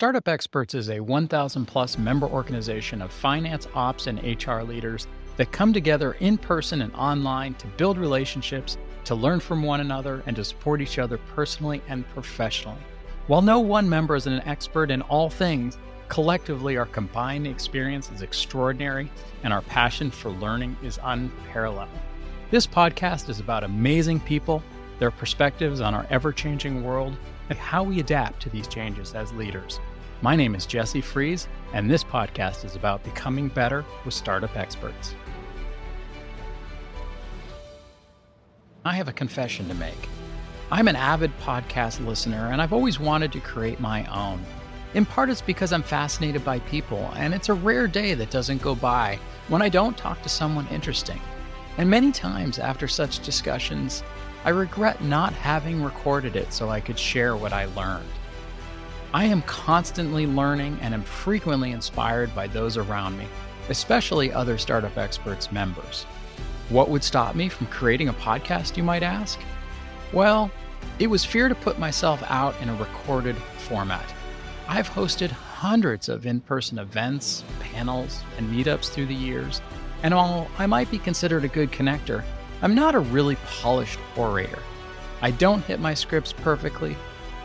Startup Experts is a 1,000 plus member organization of finance, ops, and HR leaders that come together in person and online to build relationships, to learn from one another, and to support each other personally and professionally. While no one member is an expert in all things, collectively our combined experience is extraordinary and our passion for learning is unparalleled. This podcast is about amazing people, their perspectives on our ever changing world, and how we adapt to these changes as leaders. My name is Jesse Fries, and this podcast is about becoming better with startup experts. I have a confession to make. I'm an avid podcast listener, and I've always wanted to create my own. In part, it's because I'm fascinated by people, and it's a rare day that doesn't go by when I don't talk to someone interesting. And many times after such discussions, I regret not having recorded it so I could share what I learned. I am constantly learning and am frequently inspired by those around me, especially other Startup Experts members. What would stop me from creating a podcast, you might ask? Well, it was fear to put myself out in a recorded format. I've hosted hundreds of in person events, panels, and meetups through the years, and while I might be considered a good connector, I'm not a really polished orator. I don't hit my scripts perfectly.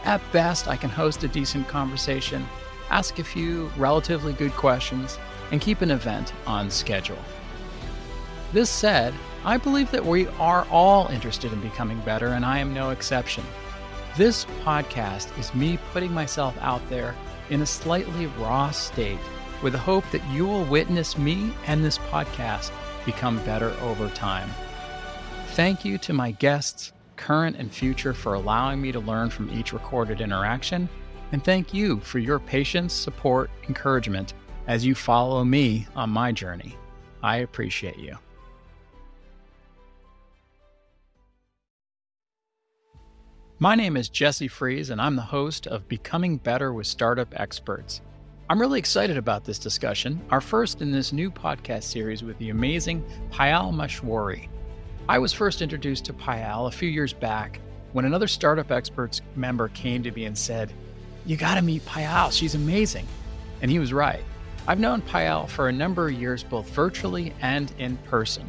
At best, I can host a decent conversation, ask a few relatively good questions, and keep an event on schedule. This said, I believe that we are all interested in becoming better, and I am no exception. This podcast is me putting myself out there in a slightly raw state with the hope that you will witness me and this podcast become better over time. Thank you to my guests, current and future, for allowing me to learn from each recorded interaction. And thank you for your patience, support, encouragement as you follow me on my journey. I appreciate you. My name is Jesse Fries, and I'm the host of Becoming Better with Startup Experts. I'm really excited about this discussion, our first in this new podcast series with the amazing Payal Maheshwari. I was first introduced to Payal a few years back when another Startup Experts member came to me and said, You got to meet Payal, she's amazing. And he was right. I've known Payal for a number of years, both virtually and in person.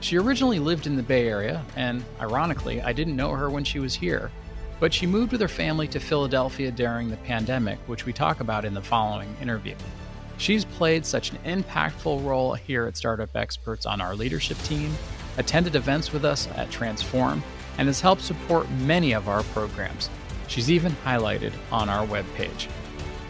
She originally lived in the Bay Area, and ironically, I didn't know her when she was here, but she moved with her family to Philadelphia during the pandemic, which we talk about in the following interview. She's played such an impactful role here at Startup Experts on our leadership team attended events with us at Transform, and has helped support many of our programs. She's even highlighted on our webpage.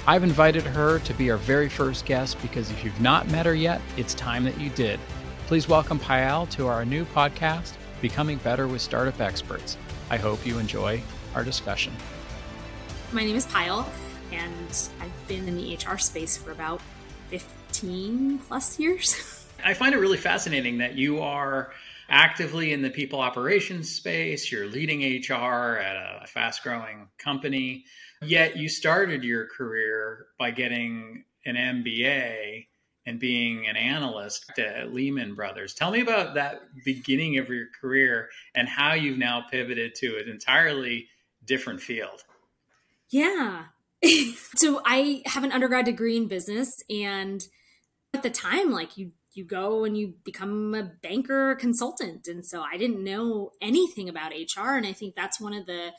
I've invited her to be our very first guest because if you've not met her yet, it's time that you did. Please welcome Payal to our new podcast, Becoming Better with Startup Experts. I hope you enjoy our discussion. My name is Payal, and I've been in the HR space for about 15 plus years. I find it really fascinating that you are actively in the people operations space, you're leading HR at a fast growing company, yet you started your career by getting an MBA and being an analyst at Lehman Brothers. Tell me about that beginning of your career and how you've now pivoted to an entirely different field. Yeah. so I have an undergrad degree in business and at the time like you you go and you become a banker consultant. And so I didn't know anything about HR. And I think that's one of the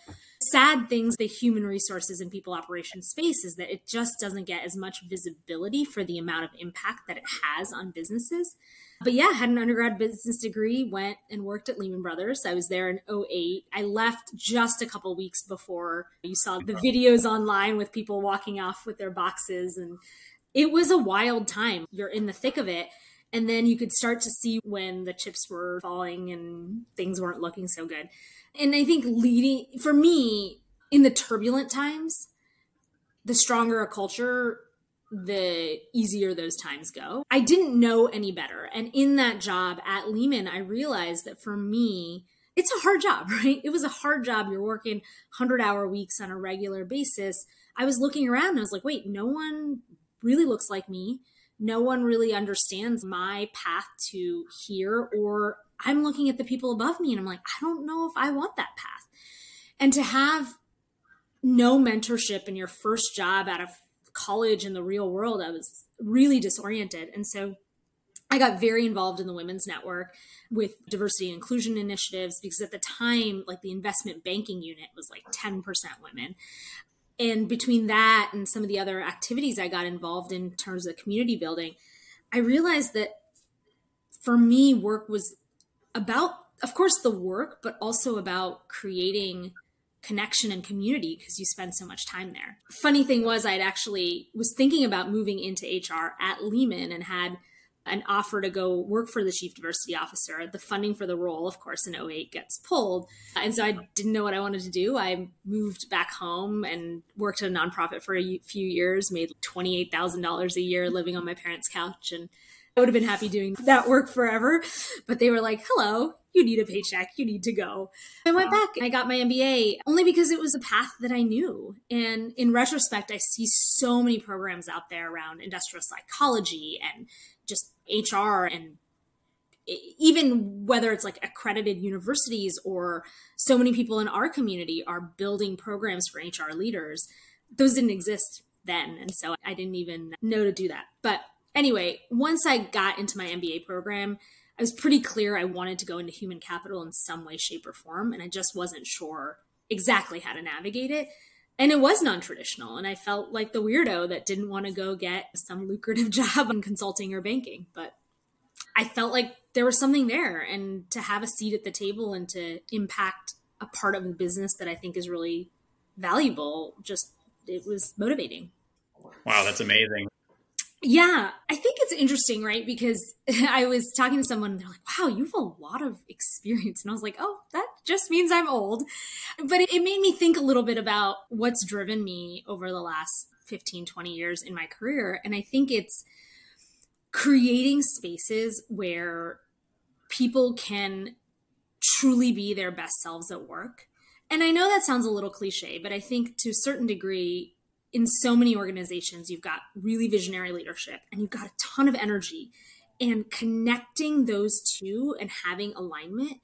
sad things the human resources and people operations space is that it just doesn't get as much visibility for the amount of impact that it has on businesses. But yeah, had an undergrad business degree, went and worked at Lehman Brothers. I was there in 08. I left just a couple weeks before you saw the videos online with people walking off with their boxes and it was a wild time. You're in the thick of it. And then you could start to see when the chips were falling and things weren't looking so good. And I think leading, for me, in the turbulent times, the stronger a culture, the easier those times go. I didn't know any better. And in that job at Lehman, I realized that for me, it's a hard job, right? It was a hard job. You're working 100 hour weeks on a regular basis. I was looking around and I was like, wait, no one really looks like me no one really understands my path to here or i'm looking at the people above me and i'm like i don't know if i want that path and to have no mentorship in your first job out of college in the real world, I was really disoriented. And so I got very involved in the women's network with diversity and inclusion initiatives because at the time, like the investment banking unit was like 10% women. And between that and some of the other activities I got involved in terms of community building, I realized that for me, work was about, of course, the work, but also about creating connection and community because you spend so much time there. Funny thing was, I'd actually was thinking about moving into HR at Lehman and had an offer to go work for the chief diversity officer. The funding for the role, of course, in 08 gets pulled. And so I didn't know what I wanted to do. I moved back home and worked at a nonprofit for a few years, made $28,000 a year living on my parents' couch. And I would have been happy doing that work forever. But they were like, hello, you need a paycheck, you need to go. I went back and I got my MBA only because it was a path that I knew. And in retrospect, I see so many programs out there around industrial psychology and just HR and even whether it's like accredited universities or so many people in our community are building programs for HR leaders, those didn't exist then. And so I didn't even know to do that. But anyway, once I got into my MBA program, I was pretty clear I wanted to go into human capital in some way, shape, or form. And I just wasn't sure exactly how to navigate it. And it was non traditional. And I felt like the weirdo that didn't want to go get some lucrative job in consulting or banking. But I felt like there was something there. And to have a seat at the table and to impact a part of the business that I think is really valuable, just it was motivating. Wow, that's amazing. Yeah, I think it's interesting, right? Because I was talking to someone and they're like, wow, you have a lot of experience. And I was like, oh, that just means I'm old. But it, made me think a little bit about what's driven me over the last 15, 20 years in my career. And I think it's creating spaces where people can truly be their best selves at work. And I know that sounds a little cliche, but I think to a certain degree, in so many organizations, you've got really visionary leadership and you've got a ton of energy. And connecting those two and having alignment,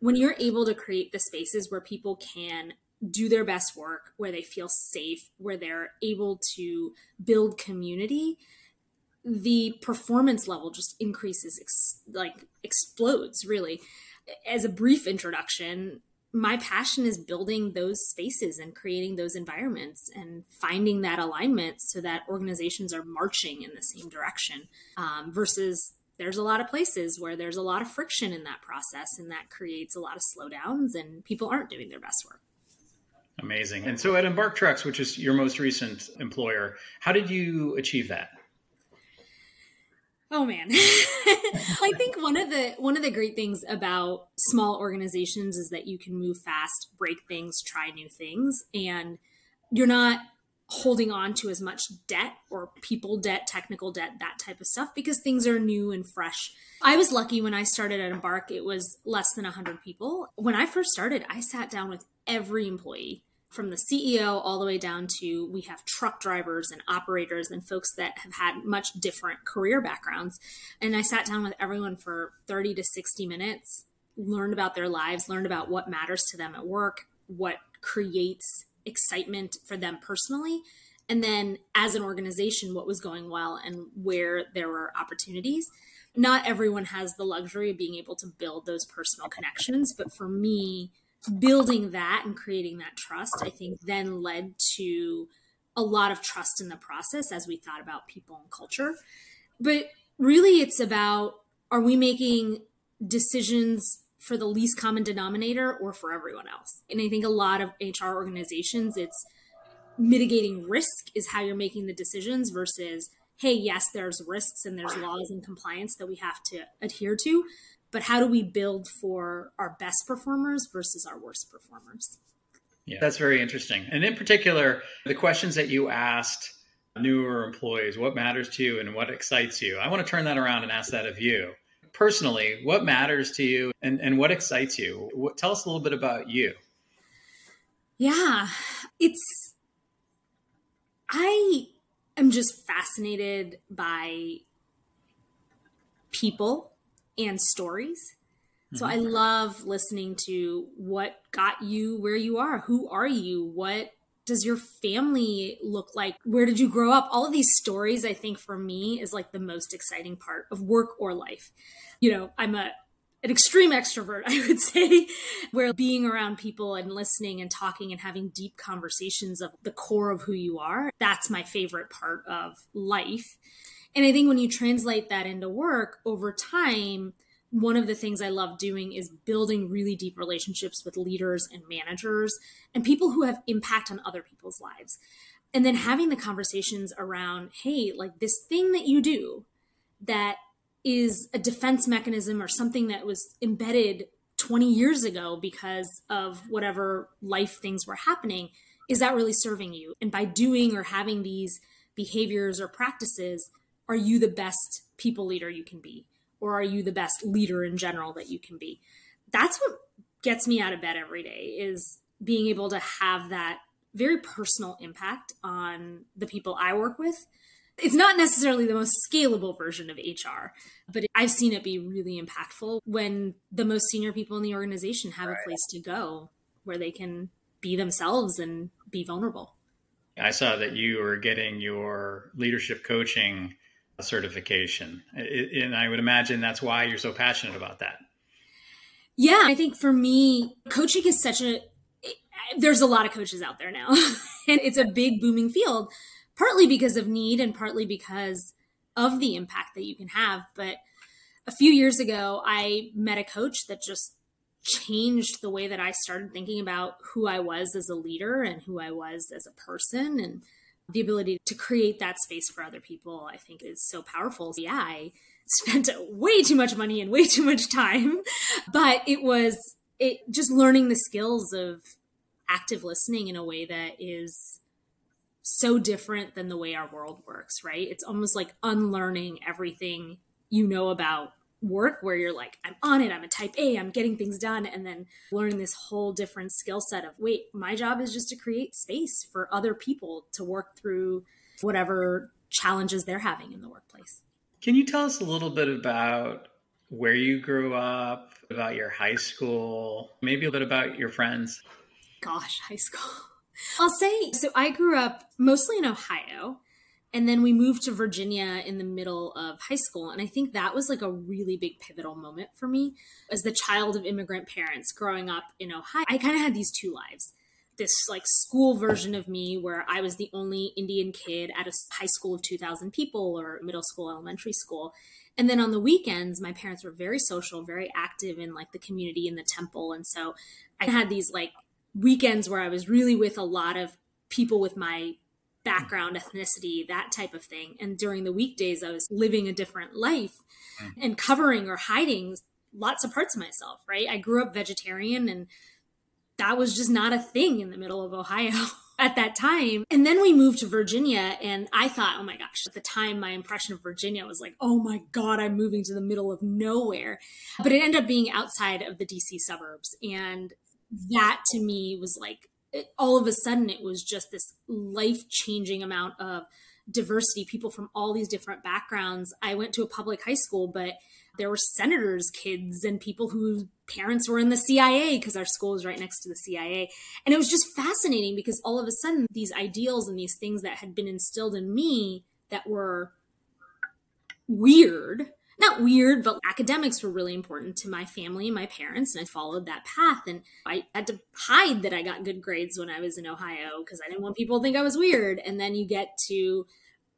when you're able to create the spaces where people can do their best work, where they feel safe, where they're able to build community, the performance level just increases, ex- like explodes, really. As a brief introduction, my passion is building those spaces and creating those environments and finding that alignment so that organizations are marching in the same direction um, versus there's a lot of places where there's a lot of friction in that process and that creates a lot of slowdowns and people aren't doing their best work. Amazing. And so at embark trucks which is your most recent employer how did you achieve that Oh man. I think one of the one of the great things about small organizations is that you can move fast, break things, try new things and you're not holding on to as much debt or people debt, technical debt, that type of stuff because things are new and fresh. I was lucky when I started at Embark, it was less than 100 people. When I first started, I sat down with every employee from the CEO all the way down to we have truck drivers and operators and folks that have had much different career backgrounds. And I sat down with everyone for 30 to 60 minutes, learned about their lives, learned about what matters to them at work, what creates excitement for them personally. And then as an organization, what was going well and where there were opportunities. Not everyone has the luxury of being able to build those personal connections, but for me, building that and creating that trust, I think then led to a lot of trust in the process as we thought about people and culture. But really, it's about are we making decisions for the least common denominator or for everyone else? And I think a lot of HR organizations, it's mitigating risk is how you're making the decisions versus, hey, yes, there's risks and there's laws and compliance that we have to adhere to but how do we build for our best performers versus our worst performers? Yeah, that's very interesting. And in particular, the questions that you asked newer employees, what matters to you and what excites you? I want to turn that around and ask that of you. Personally, what matters to you and, and what excites you? What, tell us a little bit about you. Yeah, it's, I am just fascinated by people and stories. So I mm-hmm. love listening to what got you where you are. Who are you? What does your family look like? Where did you grow up? All of these stories, I think for me, is like the most exciting part of work or life. You know, I'm a an extreme extrovert, I would say, where being around people and listening and talking and having deep conversations of the core of who you are, that's my favorite part of life. And I think when you translate that into work over time, one of the things I love doing is building really deep relationships with leaders and managers and people who have impact on other people's lives. And then having the conversations around, hey, like this thing that you do that is a defense mechanism or something that was embedded 20 years ago because of whatever life things were happening is that really serving you and by doing or having these behaviors or practices are you the best people leader you can be or are you the best leader in general that you can be that's what gets me out of bed every day is being able to have that very personal impact on the people i work with it's not necessarily the most scalable version of HR, but I've seen it be really impactful when the most senior people in the organization have right. a place to go where they can be themselves and be vulnerable. I saw that you were getting your leadership coaching certification. And I would imagine that's why you're so passionate about that. Yeah, I think for me, coaching is such a there's a lot of coaches out there now and it's a big booming field partly because of need and partly because of the impact that you can have. But a few years ago, I met a coach that just changed the way that I started thinking about who I was as a leader and who I was as a person and the ability to create that space for other people I think is so powerful. Yeah, I spent way too much money and way too much time, but it was it just learning the skills of active listening in a way that is so different than the way our world works, right? It's almost like unlearning everything you know about work where you're like, I'm on it, I'm a type A, I'm getting things done, and then learn this whole different skill set of, wait, my job is just to create space for other people to work through whatever challenges they're having in the workplace. Can you tell us a little bit about where you grew up, about your high school, maybe a bit about your friends? Gosh, high school. I'll say so. I grew up mostly in Ohio, and then we moved to Virginia in the middle of high school. And I think that was like a really big pivotal moment for me as the child of immigrant parents growing up in Ohio. I kind of had these two lives this like school version of me where I was the only Indian kid at a high school of 2000 people or middle school, elementary school. And then on the weekends, my parents were very social, very active in like the community in the temple. And so I had these like weekends where I was really with a lot of people with my background, ethnicity, that type of thing. And during the weekdays, I was living a different life mm-hmm. and covering or hiding lots of parts of myself, right? I grew up vegetarian and that was just not a thing in the middle of Ohio at that time. And then we moved to Virginia and I thought, oh my gosh, at the time my impression of Virginia was like, oh my God, I'm moving to the middle of nowhere. But it ended up being outside of the DC suburbs. And that to me was like it, all of a sudden it was just this life changing amount of diversity people from all these different backgrounds. I went to a public high school but there were senators kids and people whose parents were in the cia because our school was right next to the cia and it was just fascinating because all of a sudden these ideals and these things that had been instilled in me that were weird not weird, but academics were really important to my family and my parents, and I followed that path. And I had to hide that I got good grades when I was in Ohio because I didn't want people to think I was weird. And then you get to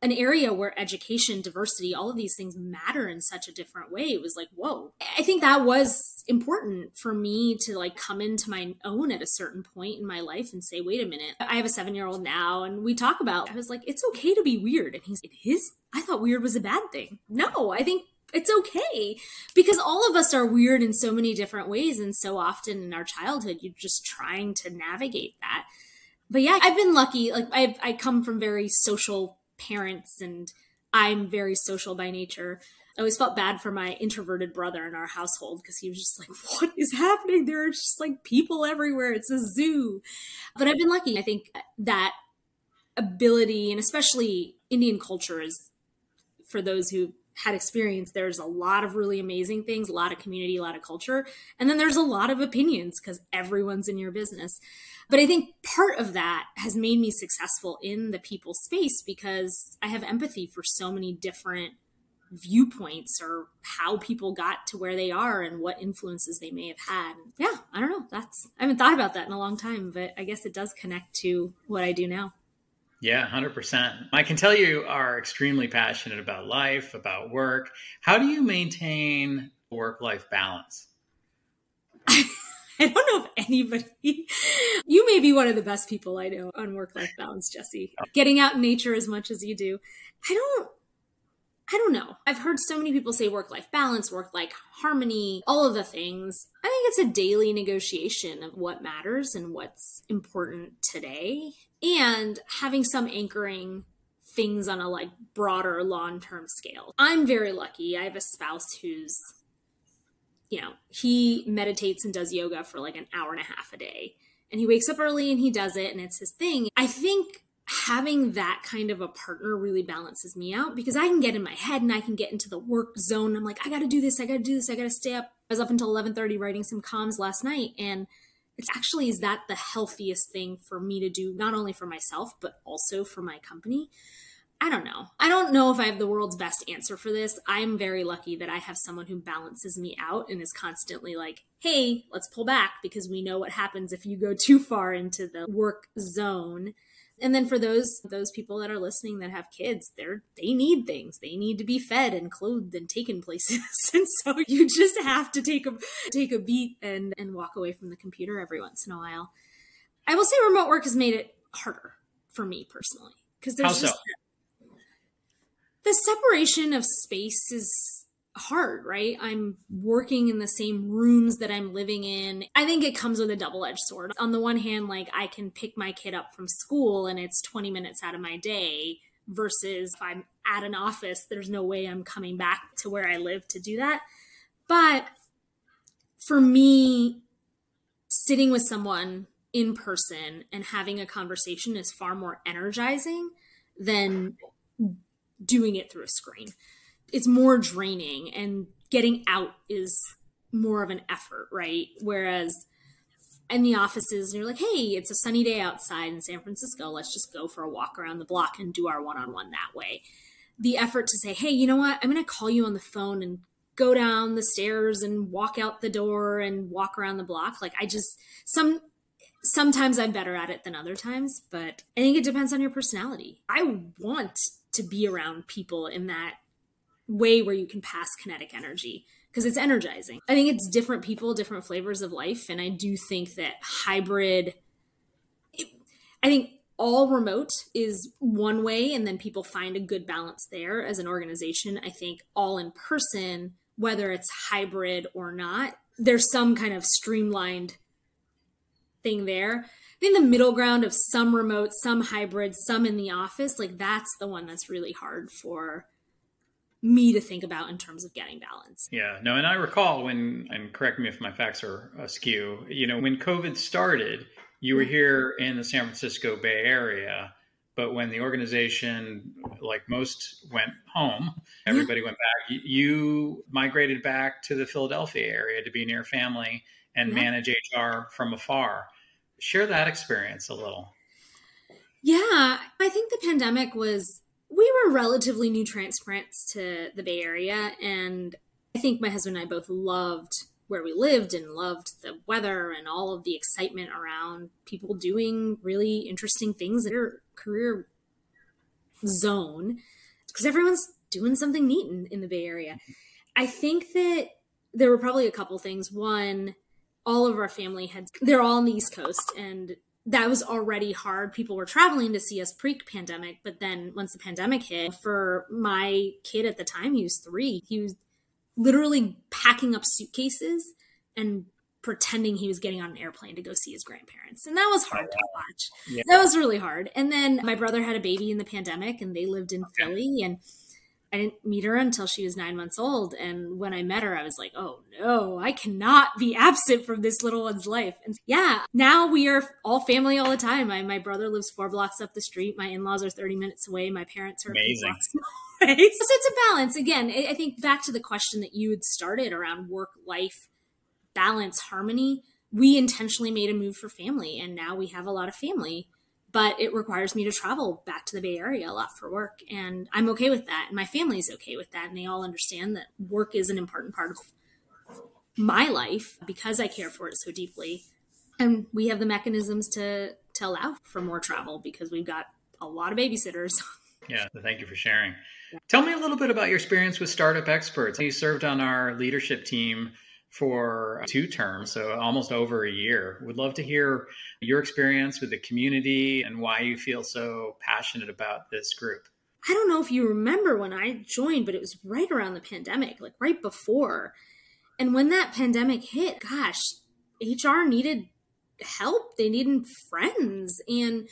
an area where education, diversity, all of these things matter in such a different way. It was like, whoa. I think that was important for me to like come into my own at a certain point in my life and say, wait a minute, I have a seven year old now. And we talk about, I was like, it's okay to be weird. And he's, it is. I thought weird was a bad thing. No, I think it's okay. Because all of us are weird in so many different ways and so often in our childhood you're just trying to navigate that. But yeah i've been lucky. Like i i come from very social parents and i'm very social by nature. I always felt bad for my introverted brother in our household because he was just like what is happening? There are just like people everywhere. It's a zoo. But i've been lucky. I think that ability and especially indian culture is for those who had experienced, there's a lot of really amazing things, a lot of community, a lot of culture, and then there's a lot of opinions because everyone's in your business. But I think part of that has made me successful in the people space because I have empathy for so many different viewpoints or how people got to where they are and what influences they may have had. Yeah, I don't know. That's I haven't thought about that in a long time, but I guess it does connect to what I do now. Yeah, 100%. I can tell you are extremely passionate about life, about work. How do you maintain work life balance? I don't know if anybody, you may be one of the best people I know on work life balance, Jesse. Getting out in nature as much as you do. I don't, I don't know. I've heard so many people say work life balance, work life harmony, all of the things. I think it's a daily negotiation of what matters and what's important today and having some anchoring things on a like broader long-term scale. I'm very lucky. I have a spouse who's you know, he meditates and does yoga for like an hour and a half a day. And he wakes up early and he does it and it's his thing. I think having that kind of a partner really balances me out because I can get in my head and I can get into the work zone. I'm like, I got to do this. I got to do this. I got to stay up. I was up until 11:30 writing some comms last night and it's actually is that the healthiest thing for me to do not only for myself but also for my company. I don't know. I don't know if I have the world's best answer for this. I'm very lucky that I have someone who balances me out and is constantly like, "Hey, let's pull back because we know what happens if you go too far into the work zone." And then for those those people that are listening that have kids they're they need things. They need to be fed and clothed and taken places. And so you just have to take a take a beat and and walk away from the computer every once in a while. I will say remote work has made it harder for me personally because there's How just so? the separation of space is hard, right? I'm working in the same rooms that I'm living in. I think it comes with a double edged sword. On the one hand, like I can pick my kid up from school and it's 20 minutes out of my day versus if I'm at an office, there's no way I'm coming back to where I live to do that. But for me, sitting with someone in person and having a conversation is far more energizing than doing it through a screen it's more draining and getting out is more of an effort, right? Whereas in the offices, you're like, hey, it's a sunny day outside in San Francisco. Let's just go for a walk around the block and do our one on one that way. The effort to say, hey, you know what? I'm going to call you on the phone and go down the stairs and walk out the door and walk around the block. Like, I just, some, sometimes I'm better at it than other times, but I think it depends on your personality. I want to be around people in that way where you can pass kinetic energy because it's energizing. I think it's different people, different flavors of life. And I do think that hybrid, I think all remote is one way, and then people find a good balance there as an organization. I think all in person, whether it's hybrid or not, there's some kind of streamlined thing there. I think the middle ground of some remote, some hybrid, some in the office, like that's the one that's really hard for me to think about in terms of getting balance. Yeah, no, and I recall when, and correct me if my facts are askew, you know, when COVID started, you were here in the San Francisco Bay Area, but when the organization, like most, went home, everybody yeah. went back, you migrated back to the Philadelphia area to be near family and yeah. manage HR from afar. Share that experience a little. Yeah, I think the pandemic was we were relatively new transplants to the Bay Area, and I think my husband and I both loved where we lived and loved the weather and all of the excitement around people doing really interesting things in their career zone because everyone's doing something neat in, in the Bay Area. I think that there were probably a couple things. One, all of our family had, they're all on the East Coast, and that was already hard. People were traveling to see us pre pandemic, but then once the pandemic hit, for my kid at the time, he was three, he was literally packing up suitcases and pretending he was getting on an airplane to go see his grandparents. And that was hard to watch. Yeah. That was really hard. And then my brother had a baby in the pandemic and they lived in Philly. And I didn't meet her until she was nine months old. And when I met her, I was like, oh no, I cannot be absent from this little one's life. And yeah, now we are all family all the time. My, my brother lives four blocks up the street. My in laws are 30 minutes away. My parents are amazing. so it's a balance. Again, I think back to the question that you had started around work life balance, harmony. We intentionally made a move for family, and now we have a lot of family but it requires me to travel back to the Bay Area a lot for work. And I'm okay with that. And my family's okay with that. And they all understand that work is an important part of my life because I care for it so deeply. And we have the mechanisms to, to allow for more travel because we've got a lot of babysitters. Yeah, thank you for sharing. Tell me a little bit about your experience with Startup Experts. You served on our leadership team for two terms, so almost over a year. Would love to hear your experience with the community and why you feel so passionate about this group. I don't know if you remember when I joined, but it was right around the pandemic, like right before. And when that pandemic hit, gosh, HR needed help. They needed friends. And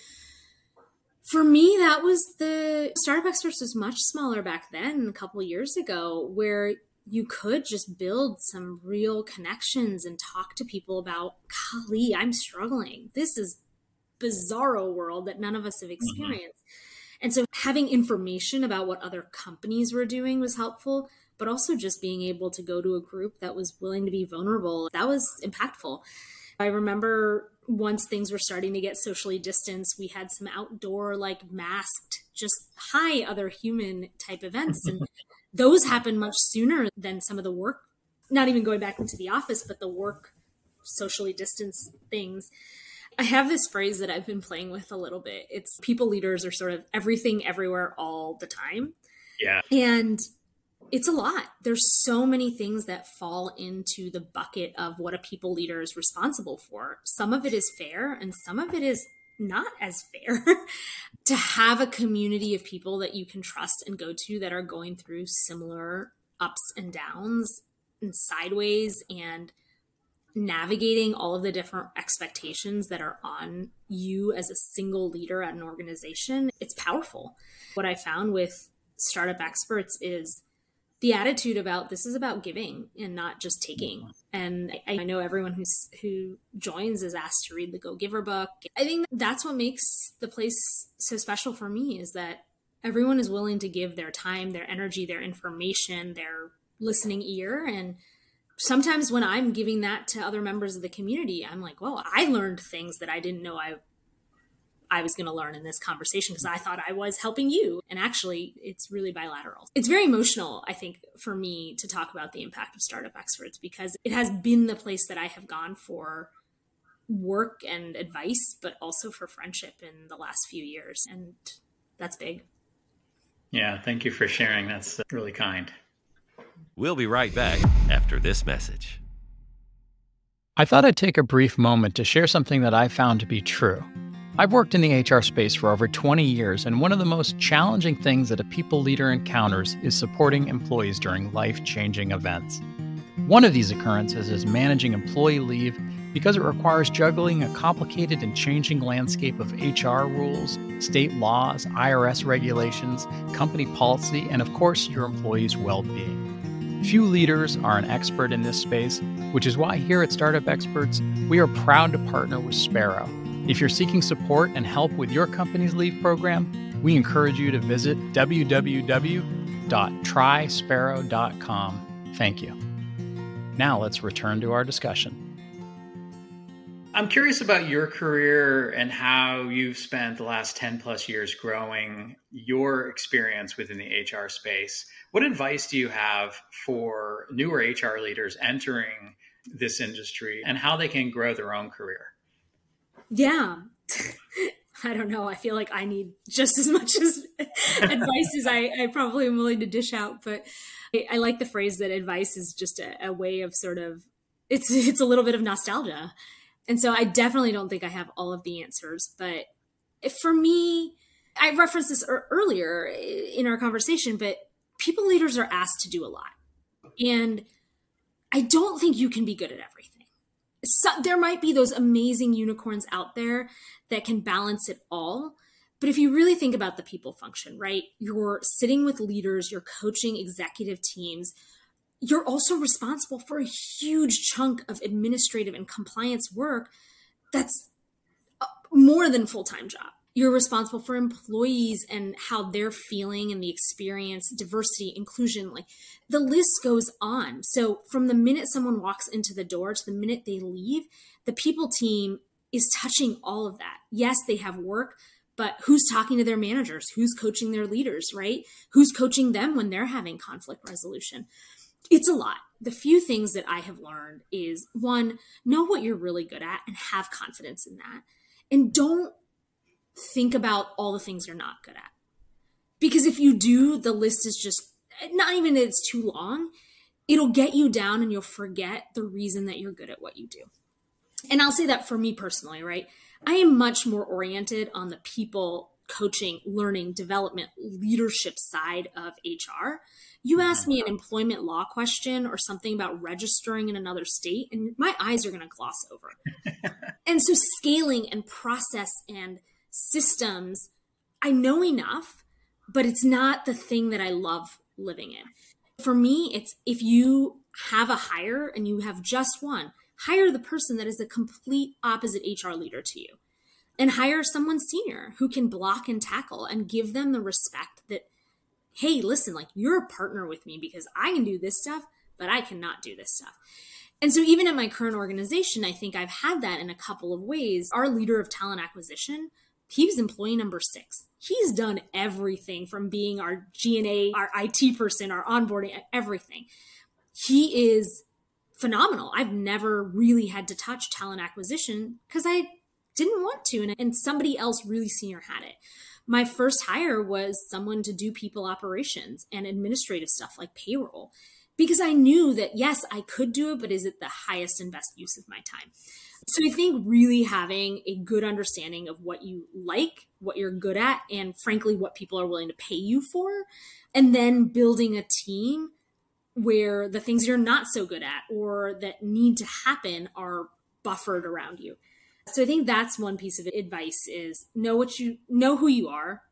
for me, that was the Experts was much smaller back then, a couple years ago, where you could just build some real connections and talk to people about, golly, I'm struggling. This is bizarro world that none of us have mm-hmm. experienced. Mm-hmm. And so having information about what other companies were doing was helpful, but also just being able to go to a group that was willing to be vulnerable, that was impactful. I remember once things were starting to get socially distanced, we had some outdoor, like masked, just hi, other human type events. And those happen much sooner than some of the work, not even going back into the office, but the work socially distanced things. I have this phrase that I've been playing with a little bit. It's people leaders are sort of everything everywhere all the time. Yeah. And it's a lot. There's so many things that fall into the bucket of what a people leader is responsible for. Some of it is fair and some of it is not as fair to have a community of people that you can trust and go to that are going through similar ups and downs and sideways and navigating all of the different expectations that are on you as a single leader at an organization it's powerful. What i found with startup experts is the attitude about this is about giving and not just taking. And I, I, know everyone who's who joins is asked to read the Go Giver book. I think that's what makes the place so special for me is that everyone is willing to give their time, their energy, their information, their listening ear and sometimes when I'm giving that to other members of the community, I'm like, well, I learned things that I didn't know I I was going to learn in this conversation because I thought I was helping you. And actually, it's really bilateral. It's very emotional, I think, for me to talk about the impact of startup experts because it has been the place that I have gone for work and advice, but also for friendship in the last few years. And that's big. Yeah, thank you for sharing. That's really kind. We'll be right back after this message. I thought I'd take a brief moment to share something that I found to be true. I've worked in the HR space for over 20 years, and one of the most challenging things that a people leader encounters is supporting employees during life changing events. One of these occurrences is managing employee leave because it requires juggling a complicated and changing landscape of HR rules, state laws, IRS regulations, company policy, and of course, your employees' well being. Few leaders are an expert in this space, which is why here at Startup Experts, we are proud to partner with Sparrow if you're seeking support and help with your company's leave program, we encourage you to visit www.trysparrow.com. Thank you. Now let's return to our discussion. I'm curious about your career and how you've spent the last 10 plus years growing your experience within the HR space. What advice do you have for newer HR leaders entering this industry and how they can grow their own career? Yeah. I don't know. I feel like I need just as much as advice as I, I, probably am willing to dish out. But I, I like the phrase that advice is just a, a, way of sort of it's it's a little bit of nostalgia. And so I definitely don't think I have all of the answers. But for me, I referenced this earlier in our conversation, but people leaders are asked to do a lot. And I don't think you can be good at everything so, there might be those amazing unicorns out there that can balance it all But if you really think about the people function, right? You're sitting with leaders, you're coaching executive teams. You're also responsible for a huge chunk of administrative and compliance work that's more than full-time job you're responsible for employees and how they're feeling and the experience diversity inclusion like the list goes on. So from the minute someone walks into the door to the minute they leave the people team is touching all of that. Yes they have work but who's talking to their managers? Who's coaching their leaders right? Who's coaching them when they're having conflict resolution? It's a lot. The few things that i have learned is one know what you're really good at and have confidence in that. And don't think about all the things you're not good at. Because if you do, the list is just not even it's too long, it'll get you down and you'll forget the reason that you're good at what you do. And I'll say that for me personally, right? I am much more oriented on the people coaching, learning, development, leadership side of HR. You ask me an employment law question or something about registering in another state, and my eyes are going to gloss over. and so, scaling and process and systems, I know enough, but it's not the thing that I love living in. For me, it's if you have a hire and you have just one, hire the person that is the complete opposite HR leader to you and hire someone senior who can block and tackle and give them the respect that, hey, listen, like you're a partner with me because I can do this stuff, but I cannot do this stuff. And so, even at my current organization, I think I've had that in a couple of ways. Our leader of talent acquisition he was employee number six. He's done everything from being our G&A, our IT person, our onboarding, everything. He is phenomenal. I've never really had to touch talent acquisition because I didn't want to, and, and somebody else really senior had it. My first hire was someone to do people operations and administrative stuff like payroll because I knew that yes, I could do it, but is it the highest and best use of my time? So I think really having a good understanding of what you like, what you're good at, and frankly, what people are willing to pay you for, and then building a team where the things you're not so good at or that need to happen are buffered around you. So I think that's one piece of advice is know what you know who you are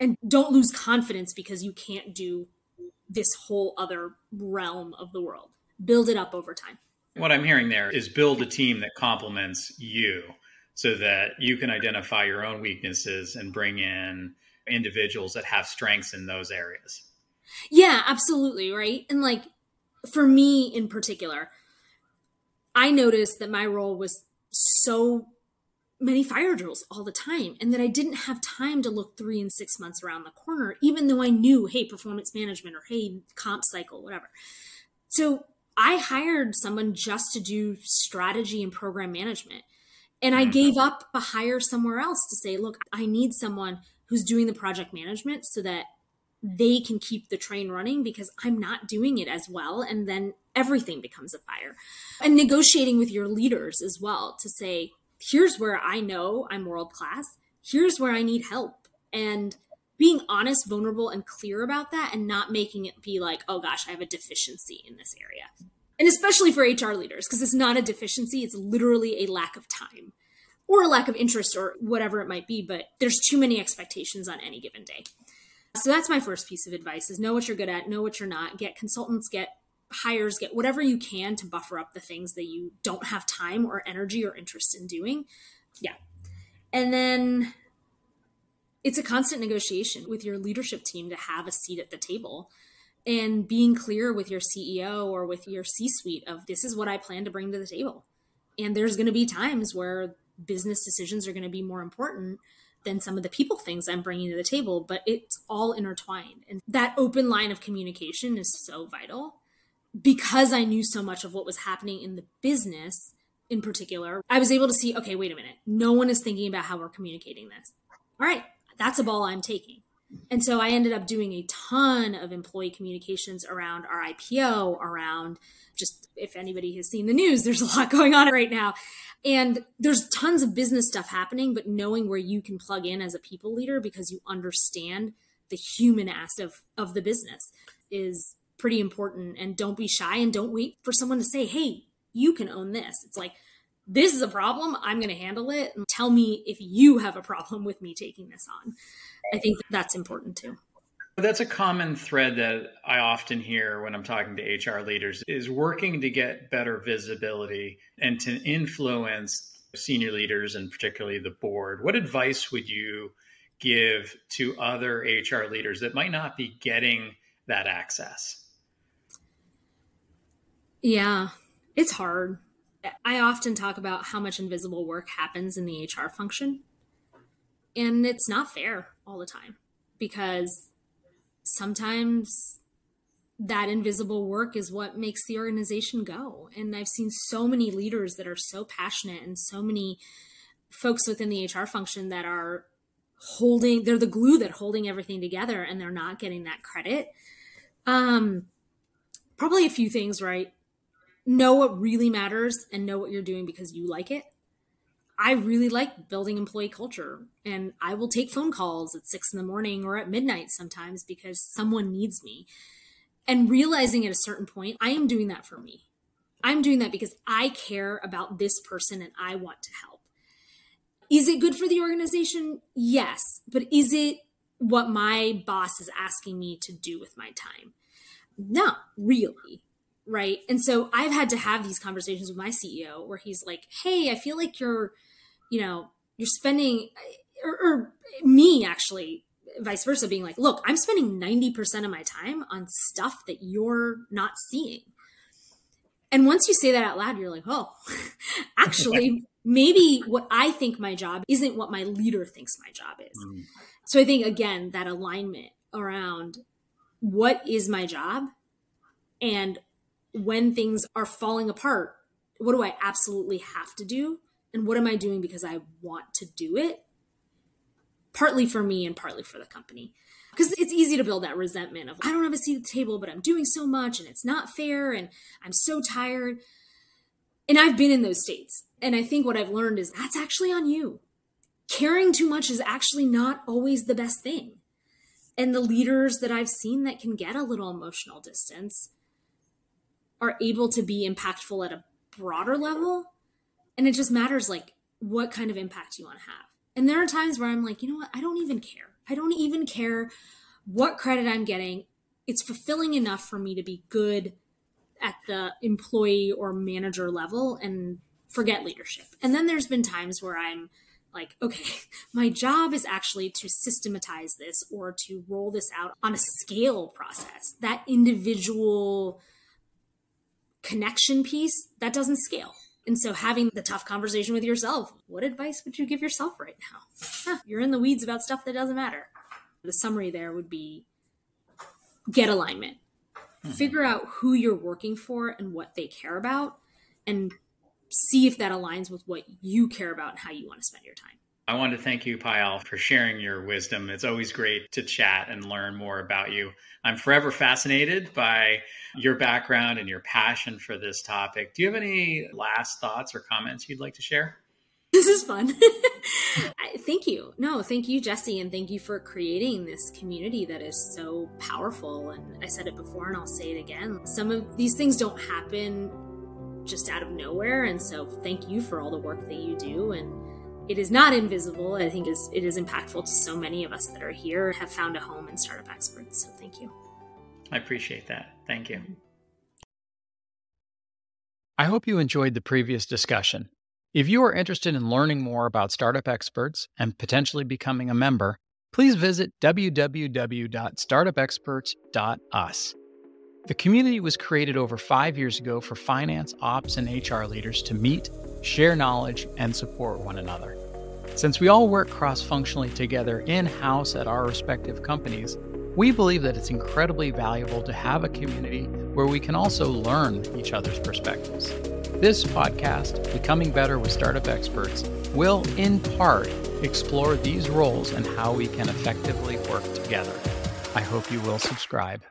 and don't lose confidence because you can't do this whole other realm of the world. Build it up over time. What I'm hearing there is build a team that complements you so that you can identify your own weaknesses and bring in individuals that have strengths in those areas. Yeah, absolutely. Right. And like for me in particular, I noticed that my role was so many fire drills all the time and that I didn't have time to look three and six months around the corner, even though I knew, hey, performance management or hey, comp cycle, whatever. So I hired someone just to do strategy and program management. And I mm-hmm. gave up a hire somewhere else to say, look, I need someone who's doing the project management so that they can keep the train running because I'm not doing it as well. And then everything becomes a fire. And negotiating with your leaders as well to say, here's where I know I'm world class, here's where I need help. And being honest, vulnerable, and clear about that and not making it be like, oh gosh, I have a deficiency in this area. And especially for HR leaders, because it's not a deficiency, it's literally a lack of time or a lack of interest or whatever it might be, but there's too many expectations on any given day. So that's my first piece of advice is know what you're good at, know what you're not, get consultants, get hires, get whatever you can to buffer up the things that you don't have time or energy or interest in doing. Yeah. And then it's a constant negotiation with your leadership team to have a seat at the table and being clear with your CEO or with your C suite of this is what I plan to bring to the table. And there's going to be times where business decisions are going to be more important than some of the people things I'm bringing to the table, but it's all intertwined. And that open line of communication is so vital. Because I knew so much of what was happening in the business in particular, I was able to see okay, wait a minute. No one is thinking about how we're communicating this. All right, that's a ball I'm taking. And so I ended up doing a ton of employee communications around our IPO, around just if anybody has seen the news, there's a lot going on right now. And there's tons of business stuff happening, but knowing where you can plug in as a people leader because you understand the human aspect of, of the business is pretty important. And don't be shy and don't wait for someone to say, hey, you can own this. It's like, this is a problem. I'm going to handle it. And tell me if you have a problem with me taking this on. I think that's important too. That's a common thread that I often hear when I'm talking to HR leaders is working to get better visibility and to influence senior leaders and particularly the board. What advice would you give to other HR leaders that might not be getting that access? Yeah, it's hard. I often talk about how much invisible work happens in the HR function. And it's not fair all the time because sometimes that invisible work is what makes the organization go. And I've seen so many leaders that are so passionate and so many folks within the HR function that are holding they're the glue that holding everything together and they're not getting that credit. Um probably a few things, right? Know what really matters and know what you're doing because you like it. I really like building employee culture and I will take phone calls at six in the morning or at midnight sometimes because someone needs me. And realizing at a certain point, I am doing that for me. I'm doing that because I care about this person and I want to help. Is it good for the organization? Yes. But is it what my boss is asking me to do with my time? No, really right? And so i've had to have these conversations with my ceo where he's like hey i feel like you're you know you're spending or, or, me actually vice versa being like look i'm spending 90% of my time on stuff that you're not seeing. And once you say that out loud you're like oh actually maybe what i think my job isn't what my leader thinks my job is. Mm. so i think again that alignment around what is my job and when things are falling apart, what do I absolutely have to do? And what am I doing because I want to do it? Partly for me and partly for the company. Because it's easy to build that resentment of, I don't have a seat at the table, but I'm doing so much and it's not fair and I'm so tired. And I've been in those states. And I think what I've learned is that's actually on you. Caring too much is actually not always the best thing. And the leaders that I've seen that can get a little emotional distance are able to be impactful at a broader level. And it just matters like what kind of impact you want to have. And there are times where I'm like, you know what? I don't even care. I don't even care what credit I'm getting. It's fulfilling enough for me to be good at the employee or manager level and forget leadership. And then there's been times where I'm like, okay, my job is actually to systematize this or to roll this out on a scale process. That individual connection piece, that doesn't scale. And so having the tough conversation with yourself, what advice would you give yourself right now? Huh, you're in the weeds about stuff that doesn't matter. The summary there would be get alignment. Mm-hmm. Figure out who you're working for and what they care about and see if that aligns with what you care about and how you want to spend your time. I want to thank you, Payal, for sharing your wisdom. It's always great to chat and learn more about you. I'm forever fascinated by your background and your passion for this topic. Do you have any last thoughts or comments you'd like to share? This is fun. thank you. No, thank you, Jesse, and thank you for creating this community that is so powerful. And I said it before and I'll say it again. Some of these things don't happen just out of nowhere. And so thank you for all the work that you do. And it is not invisible. I think is it is impactful to so many of us that are here have found a home in startup experts. So thank you. I appreciate that. Thank you. I hope you enjoyed the previous discussion. If you are interested in learning more about startup experts and potentially becoming a member, please visit www.startupexperts.us. The community was created over five years ago for finance, ops, and HR leaders to meet, share knowledge, and support one another. Since we all work cross functionally together in house at our respective companies, we believe that it's incredibly valuable to have a community where we can also learn each other's perspectives. This podcast, Becoming Better with Startup Experts, will in part explore these roles and how we can effectively work together. I hope you will subscribe.